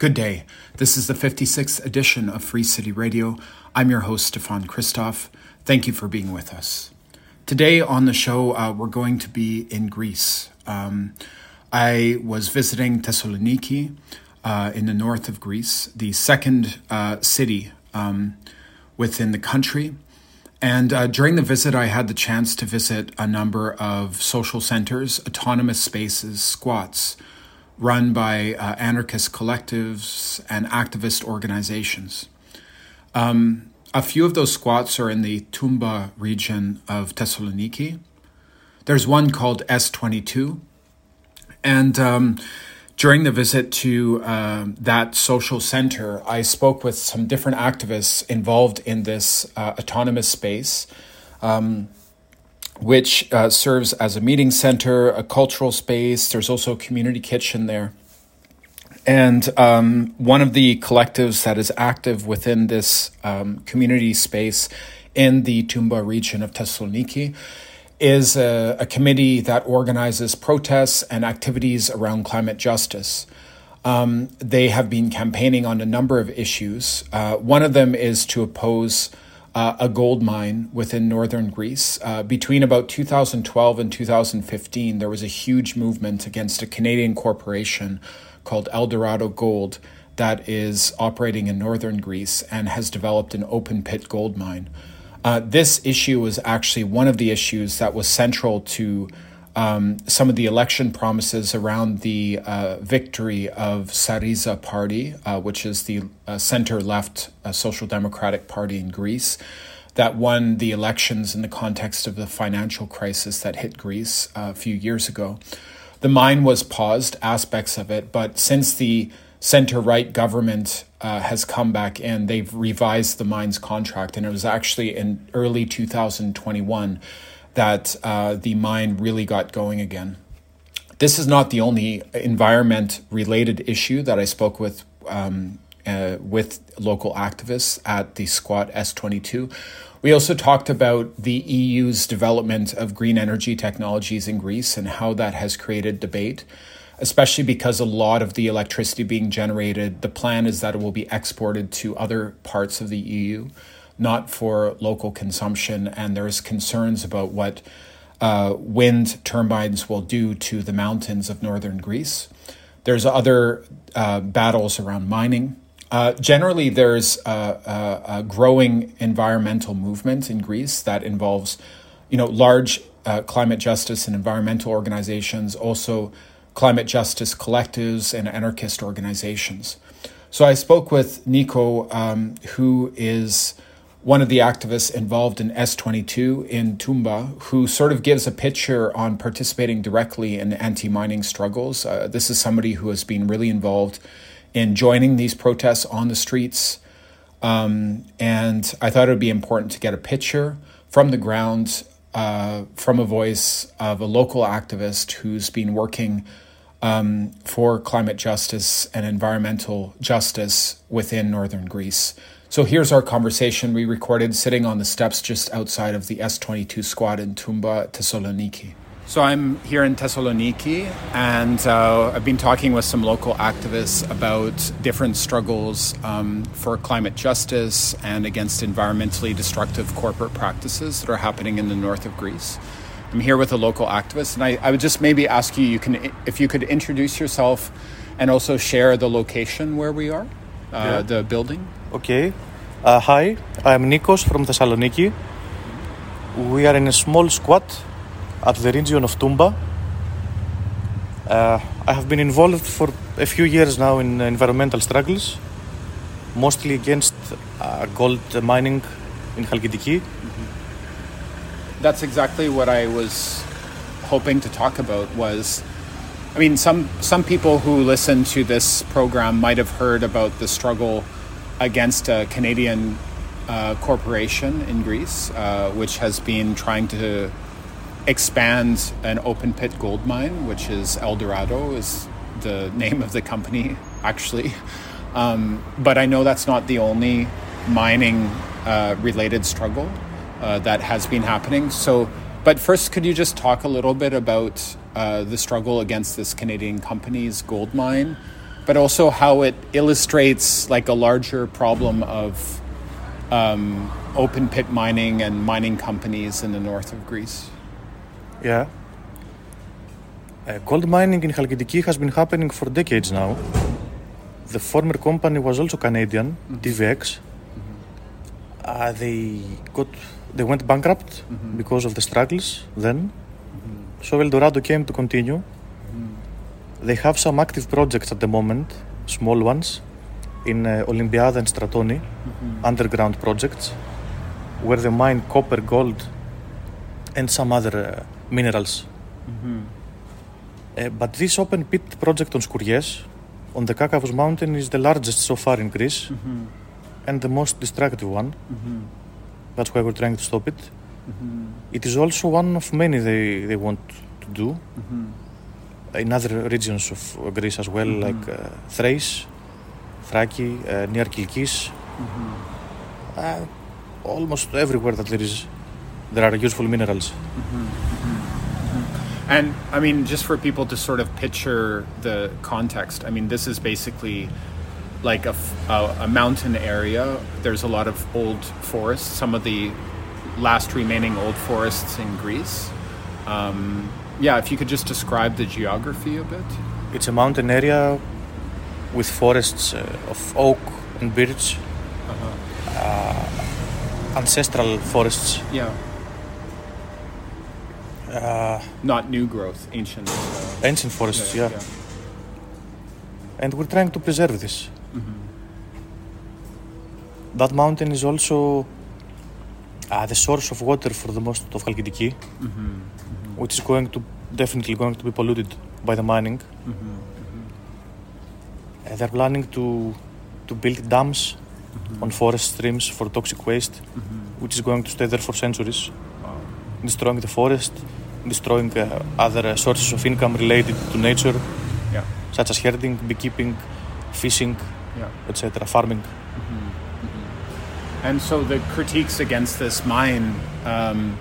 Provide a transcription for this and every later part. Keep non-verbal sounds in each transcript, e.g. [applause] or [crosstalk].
Good day. This is the 56th edition of Free City Radio. I'm your host, Stefan Christoff. Thank you for being with us. Today on the show, uh, we're going to be in Greece. Um, I was visiting Thessaloniki uh, in the north of Greece, the second uh, city um, within the country. And uh, during the visit, I had the chance to visit a number of social centers, autonomous spaces, squats, run by uh, anarchist collectives and activist organizations. Um, a few of those squats are in the Toumba region of Thessaloniki. There's one called S22. And um, during the visit to uh, that social center, I spoke with some different activists involved in this uh, autonomous space, um, which uh, serves as a meeting center, a cultural space. There's also a community kitchen there. And um, one of the collectives that is active within this um, community space in the Toumba region of Thessaloniki is a, a, committee that organizes protests and activities around climate justice. Um, they have been campaigning on a number of issues. Uh, one of them is to oppose uh, a gold mine within northern Greece. Uh, between about 2012 and 2015, there was a huge movement against a Canadian corporation called Eldorado Gold that is operating in northern Greece and has developed an open pit gold mine. Uh, this issue was actually one of the issues that was central to um, some of the election promises around the uh, victory of Syriza Party, uh, which is the uh, center left uh, social democratic party in Greece, that won the elections in the context of the financial crisis that hit Greece uh, a few years ago. The mine was paused, aspects of it, but since the center right government uh, has come back in. They've revised the mine's contract, and it was actually in early 2021 that uh, the mine really got going again. This is not the only environment related issue that I spoke with. Um, uh, with local activists at the squat S22. We also talked about the EU's development of green energy technologies in Greece and how that has created debate especially because a lot of the electricity being generated, the plan is that it will be exported to other parts of the EU, not for local consumption. And there's concerns about what uh, wind turbines will do to the mountains of northern Greece. There's other uh, battles around mining. Uh, generally, there's a, a, a, growing environmental movement in Greece that involves, you know, large uh, climate justice and environmental organizations, also climate justice collectives and anarchist organizations. So I spoke with Nico, um, who is one of the activists involved in S22 in Toumba, who sort of gives a picture on participating directly in anti mining struggles. Uh, this is somebody who has been really involved in joining these protests on the streets. Um, and I thought it would be important to get a picture from the ground uh, from a voice of a local activist who's been working um, for climate justice and environmental justice within northern Greece. So here's our conversation we recorded sitting on the steps just outside of the S22 squad in Toumba, Thessaloniki. So I'm here in Thessaloniki, and uh, I've been talking with some local activists about different struggles um, for climate justice and against environmentally destructive corporate practices that are happening in the north of Greece. I'm here with a local activist, and I, I would just maybe ask you, you can, if you could introduce yourself and also share the location where we are, uh, yeah. the building. Okay. Uh, hi, I'm Nikos from Thessaloniki. We are in a small squat at the region of Toumba. Uh, I have been involved for a few years now in environmental struggles, mostly against uh, gold mining in Chalkidiki. Mm-hmm. That's exactly what I was hoping to talk about. Was I mean, some some people who listen to this program might have heard about the struggle against a Canadian uh, corporation in Greece, uh, which has been trying to expand an open pit gold mine, which is Eldorado, is the name of the company [laughs] actually. Um, but I know that's not the only mining uh, related struggle uh, that has been happening. So, but first, could you just talk a little bit about uh, the struggle against this Canadian company's gold mine? But also how it illustrates like a larger problem of um, open pit mining and mining companies in the north of Greece. Yeah. Uh, gold mining in Halkidiki has been happening for decades now. The former company was also Canadian, TVX. Uh, they got they went bankrupt because of the struggles then. So Eldorado came to continue. They have some active projects at the moment, small ones, in uh, Olympiada and Stratoni, underground projects, where they mine copper, gold, and some other uh, minerals. Uh, but this open pit project on Skouries, on the Kakavos mountain, is the largest so far in Greece and the most destructive one. That's why we're trying to stop it. It is also one of many they, they want to do in other regions of Greece as well, like uh, Thrace, Thraki, uh, near Kilkis. Uh, almost everywhere that there is, there are useful minerals. And I mean, just for people to sort of picture the context, I mean, this is basically like a a mountain area. There's a lot of old forests, some of the last remaining old forests in Greece. Um, yeah, if you could just describe the geography a bit. It's a mountain area with forests uh, of oak and birch, uh, ancestral forests. Yeah. Uh, Not new growth, ancient. Uh, ancient forests, yeah. And we're trying to preserve this. That mountain is also uh, the source of water for the most of Halkidiki, which is going to definitely going to be polluted by the mining. Uh, they're planning to to build dams on forest streams for toxic waste, which is going to stay there for centuries, destroying the forest, destroying uh, other uh, sources of income related to nature, Yeah. such as herding, beekeeping, fishing, Yeah. etc., farming. And so the critiques against this mine um,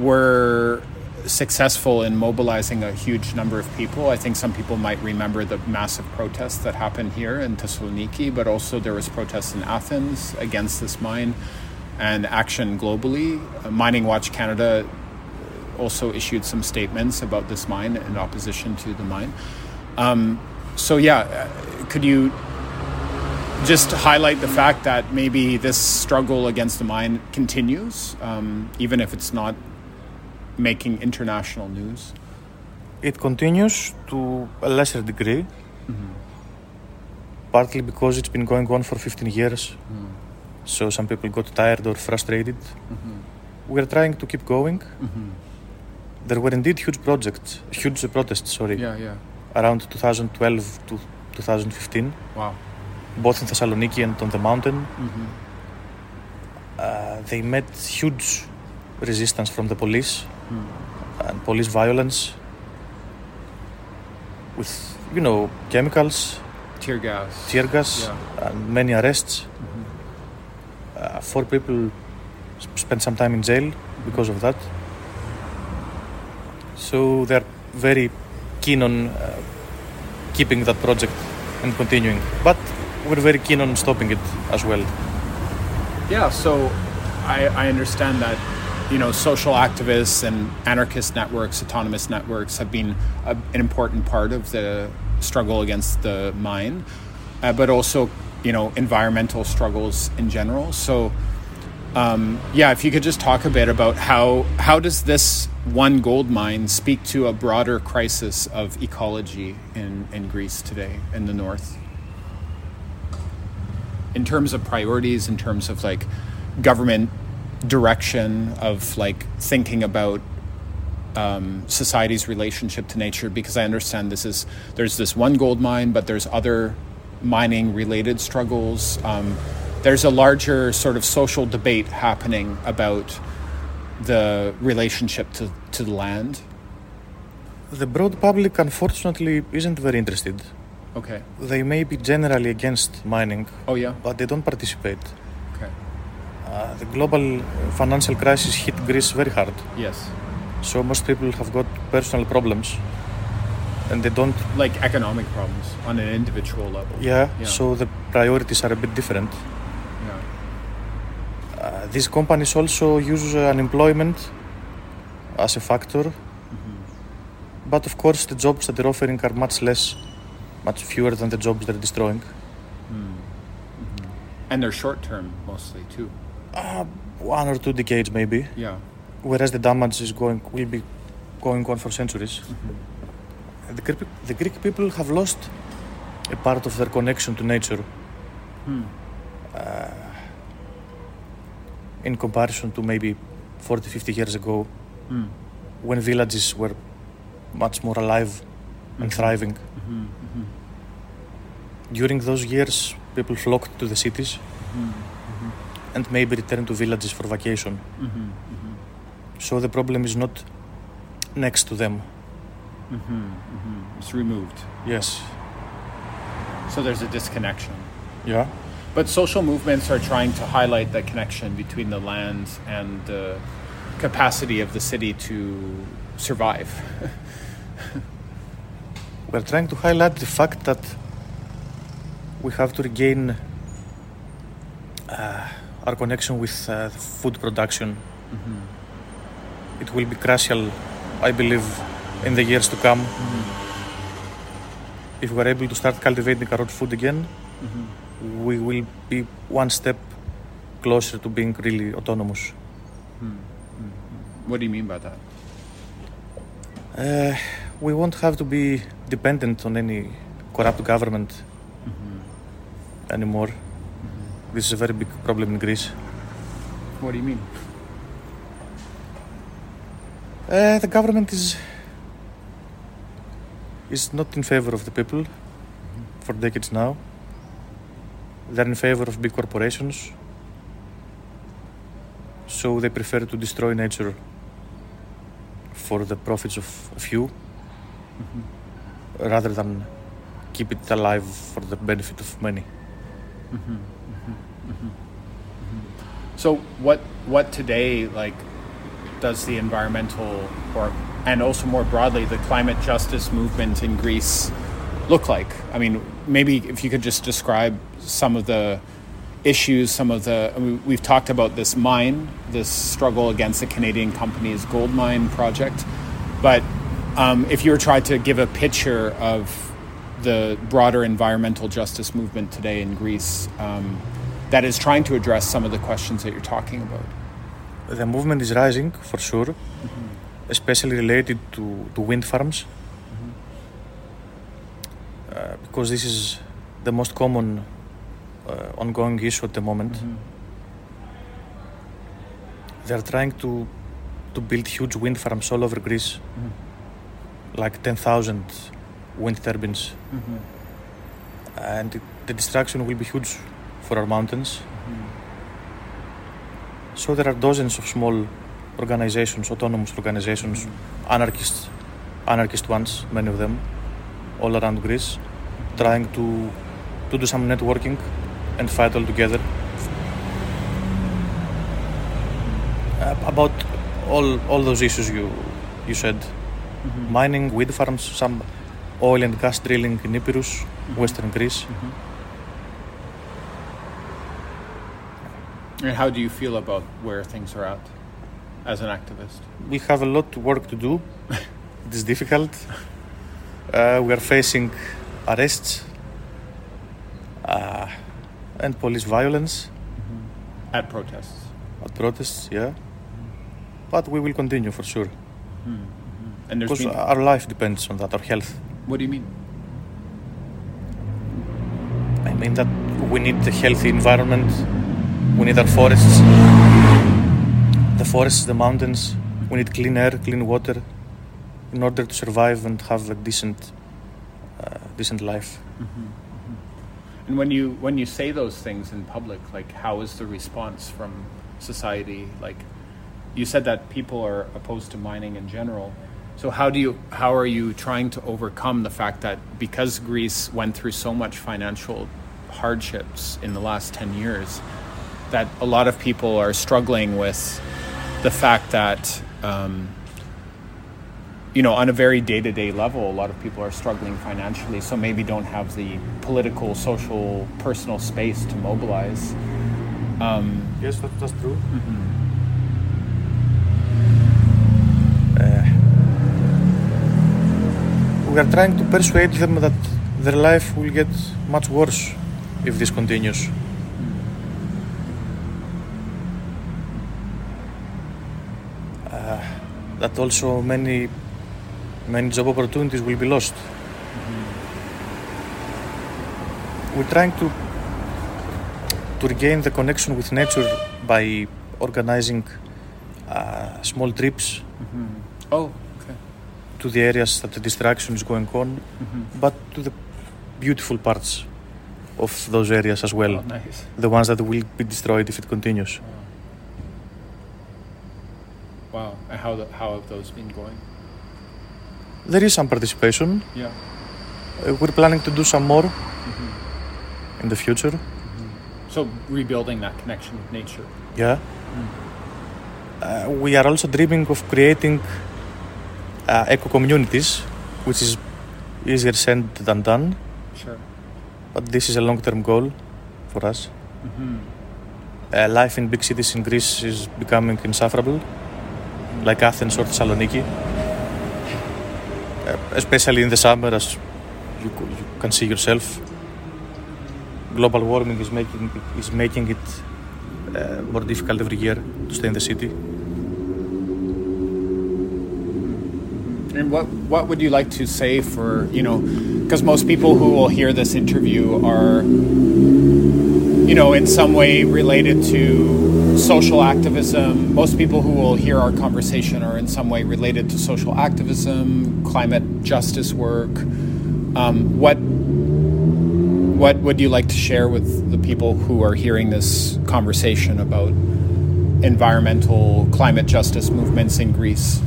were successful in mobilizing a huge number of people. I think some people might remember the massive protests that happened here in Thessaloniki, but also there was protests in Athens against this mine and action globally. Uh, Mining Watch Canada also issued some statements about this mine in opposition to the mine. Um, so yeah, uh, could you just highlight the fact that maybe this struggle against the mine continues, um, even if it's not making international news. It continues to a lesser degree, mm-hmm. partly because it's been going on for 15 years. Mm-hmm. So some people got tired or frustrated. Mm-hmm. We're trying to keep going. There were indeed huge projects, huge protests, sorry, Yeah, yeah. around 2012 to 2015, Wow. both in Thessaloniki and on the mountain. Uh, they met huge resistance from the police and police violence with, you know, chemicals, Tear gas. tear gas, Yeah. and many arrests. Uh, four people s- spent some time in jail because of that. So they're very keen on uh, keeping that project and continuing. But we're very keen on stopping it as well. Yeah, so I, I understand that you know social activists and anarchist networks, autonomous networks have been a, an important part of the struggle against the mine, uh, but also you know environmental struggles in general. So um, yeah, if you could just talk a bit about how how does this one gold mine speak to a broader crisis of ecology in, in Greece today in the north? in terms of priorities, in terms of like government direction of like thinking about um, society's relationship to nature because I understand this is there's this one gold mine, but there's other mining related struggles. Um, there's a larger sort of social debate happening about the relationship to, to the land. The broad public, unfortunately, isn't very interested. Okay. They may be generally against mining, Oh yeah. but they don't participate. Uh, the global financial crisis hit Greece very hard. Yes. So most people have got personal problems and they don't. Like economic problems on an individual level. Yeah, Yeah. so the priorities are a bit different. Yeah. Uh, these companies also use unemployment as a factor, but of course the jobs that they're offering are much less, much fewer than the jobs they're destroying. And they're short term mostly too. Uh, one or two decades maybe, Yeah. whereas the damage is going will be going on for centuries. The Greek, the Greek people have lost a part of their connection to nature Hmm. in comparison to maybe 40, 50 years ago Hmm. when villages were much more alive and Mhm. thriving. Mhm. Mhm. During those years, people flocked to the cities Mhm. And maybe returned to villages for vacation. Mhm. Mhm. So the problem is not next to them. Mhm. Mhm. It's removed. Yes. So there's a disconnection. Yeah. But social movements are trying to highlight the connection between the land and the capacity of the city to survive. [laughs] We're trying to highlight the fact that we have to regain uh, our connection with uh, food production. Mm-hmm. It will be crucial, I believe, in the years to come. Mm-hmm. If we're able to start cultivating our own food again, mm-hmm. we will be one step closer to being really autonomous. What do you mean by that? Uh, we won't have to be dependent on any corrupt government anymore. This is a very big problem in Greece. What do you mean? Uh, the government is is not in favor of the people for decades now. They're in favor of big corporations, so they prefer to destroy nature for the profits of a few, rather than keep it alive for the benefit of many. So what what today like does the environmental or and also more broadly the climate justice movement in Greece look like? I mean, maybe if you could just describe some of the issues, some of the I mean, we've talked about this mine, this struggle against the Canadian company's gold mine project, but um, if you were trying to give a picture of the broader environmental justice movement today in Greece um, that is trying to address some of the questions that you're talking about. The movement is rising for sure, mm-hmm. especially related to, to wind farms, mm-hmm. uh, because this is the most common uh, ongoing issue at the moment. Mm-hmm. They are trying to to build huge wind farms all over Greece, like 10,000 wind turbines, and it, the destruction will be huge for our mountains. So there are dozens of small organizations, autonomous organizations, anarchist, anarchist ones, many of them, all around Greece, trying to to do some networking and fight all together. Uh, about all all those issues you you said, mm-hmm. mining, wind farms, some oil and gas drilling in Epirus, mm-hmm. Western Greece. Mm-hmm. And how do you feel about where things are at as an activist? We have a lot of work to do. [laughs] it is difficult. Uh, we are facing arrests uh, and police violence At protests. at protests, yeah. But we will continue for sure. And Because been, our life depends on that, our health. what do you mean? I mean that we need a healthy environment, we need our forests, the forests, the mountains, we need clean air, clean water in order to survive and have a decent, uh, decent life. And when you when you say those things in public, like how is the response from society? Like you said that people are opposed to mining in general. So how do you how are you trying to overcome the fact that because Greece went through so much financial hardships in the last 10 years that a lot of people are struggling with the fact that um, you know, on a very day to day level, a lot of people are struggling financially, so maybe don't have the political, social, personal space to mobilize. Um, yes, that, that's true. mm-hmm. Uh, we are trying to persuade them that their life will get much worse if this continues. That also many many job opportunities will be lost. Mm-hmm. We're trying to to regain the connection with nature by organizing uh, small trips mm-hmm. Oh, okay. to the areas that the distraction is going on, mm-hmm. but to the beautiful parts of those areas as well, Oh, nice. the ones that will be destroyed if it continues. Wow. And how, the, how have those been going? There is some participation. Yeah. Uh, we're planning to do some more in the future. So rebuilding that connection with nature. Yeah. Uh, we are also dreaming of creating uh, eco communities, which is easier said than done, Sure. but this is a long term goal for us. Uh, life in big cities in Greece is becoming insufferable, like Athens or Thessaloniki, uh, especially in the summer, as you, you can see yourself. Global warming is making is making it uh, more difficult every year to stay in the city. And what what would you like to say for you know, because most people who will hear this interview are, you know, in some way related to social activism. Most people who will hear our conversation are in some way related to social activism, climate justice work. Um, what what would you like to share with the people who are hearing this conversation about environmental climate justice movements in Greece?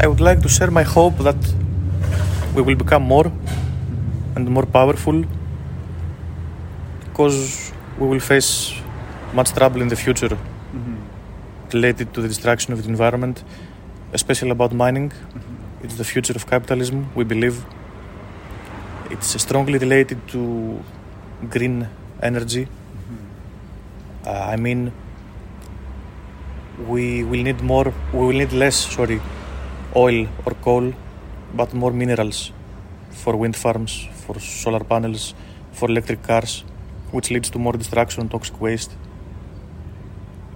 I would like to share my hope that we will become more and more powerful because we will face much trouble in the future mm-hmm. related to the destruction of the environment, especially about mining. Mm-hmm. It's the future of capitalism, we believe. It's strongly related to green energy. Mm-hmm. Uh, I mean, we will need more, we will need less, sorry, oil or coal, but more minerals for wind farms, for solar panels, for electric cars, which leads to more destruction, and toxic waste.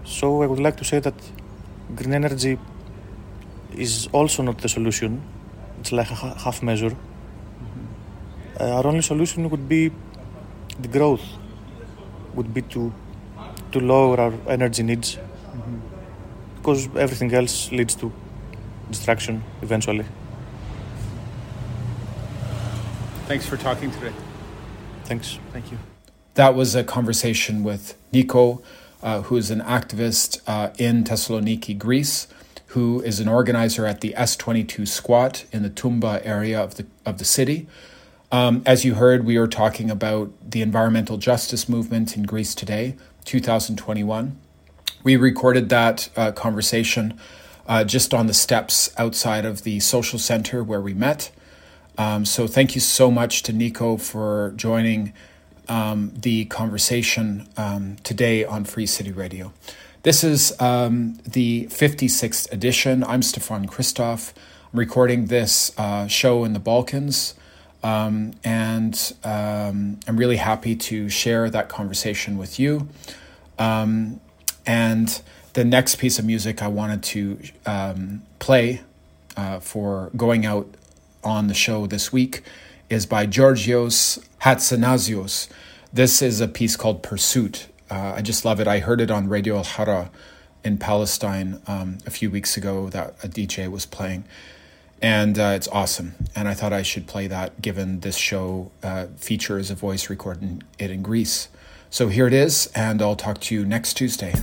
So I would like to say that green energy is also not the solution. It's like a half measure. Uh, our only solution would be degrowth, would be to to lower our energy needs, because everything else leads to destruction eventually. Thanks for talking today. Thanks. Thank you. That was a conversation with Nico, uh, who is an activist uh, in Thessaloniki, Greece, who is an organizer at the S22 squat in the Toumba area of the, of the city. Um, as you heard, we are talking about the environmental justice movement in Greece today, 2021. We recorded that uh, conversation uh, just on the steps outside of the social center where we met. Um, so thank you so much to Nico for joining um, the conversation um, today on Free City Radio. This is um, the 56th edition. I'm Stefan Christoff. I'm recording this uh, show in the Balkans. Um, and um, I'm really happy to share that conversation with you. Um, and the next piece of music I wanted to play uh, for going out on the show this week is by Georgios Hatzinasios. This is a piece called Pursuit. Uh, I just love it. I heard it on Radio Al Hara in Palestine um, a few weeks ago that a DJ was playing. And uh, it's awesome. And I thought I should play that given this show uh, features a voice recording it in Greece. So here it is, and I'll talk to you next Tuesday.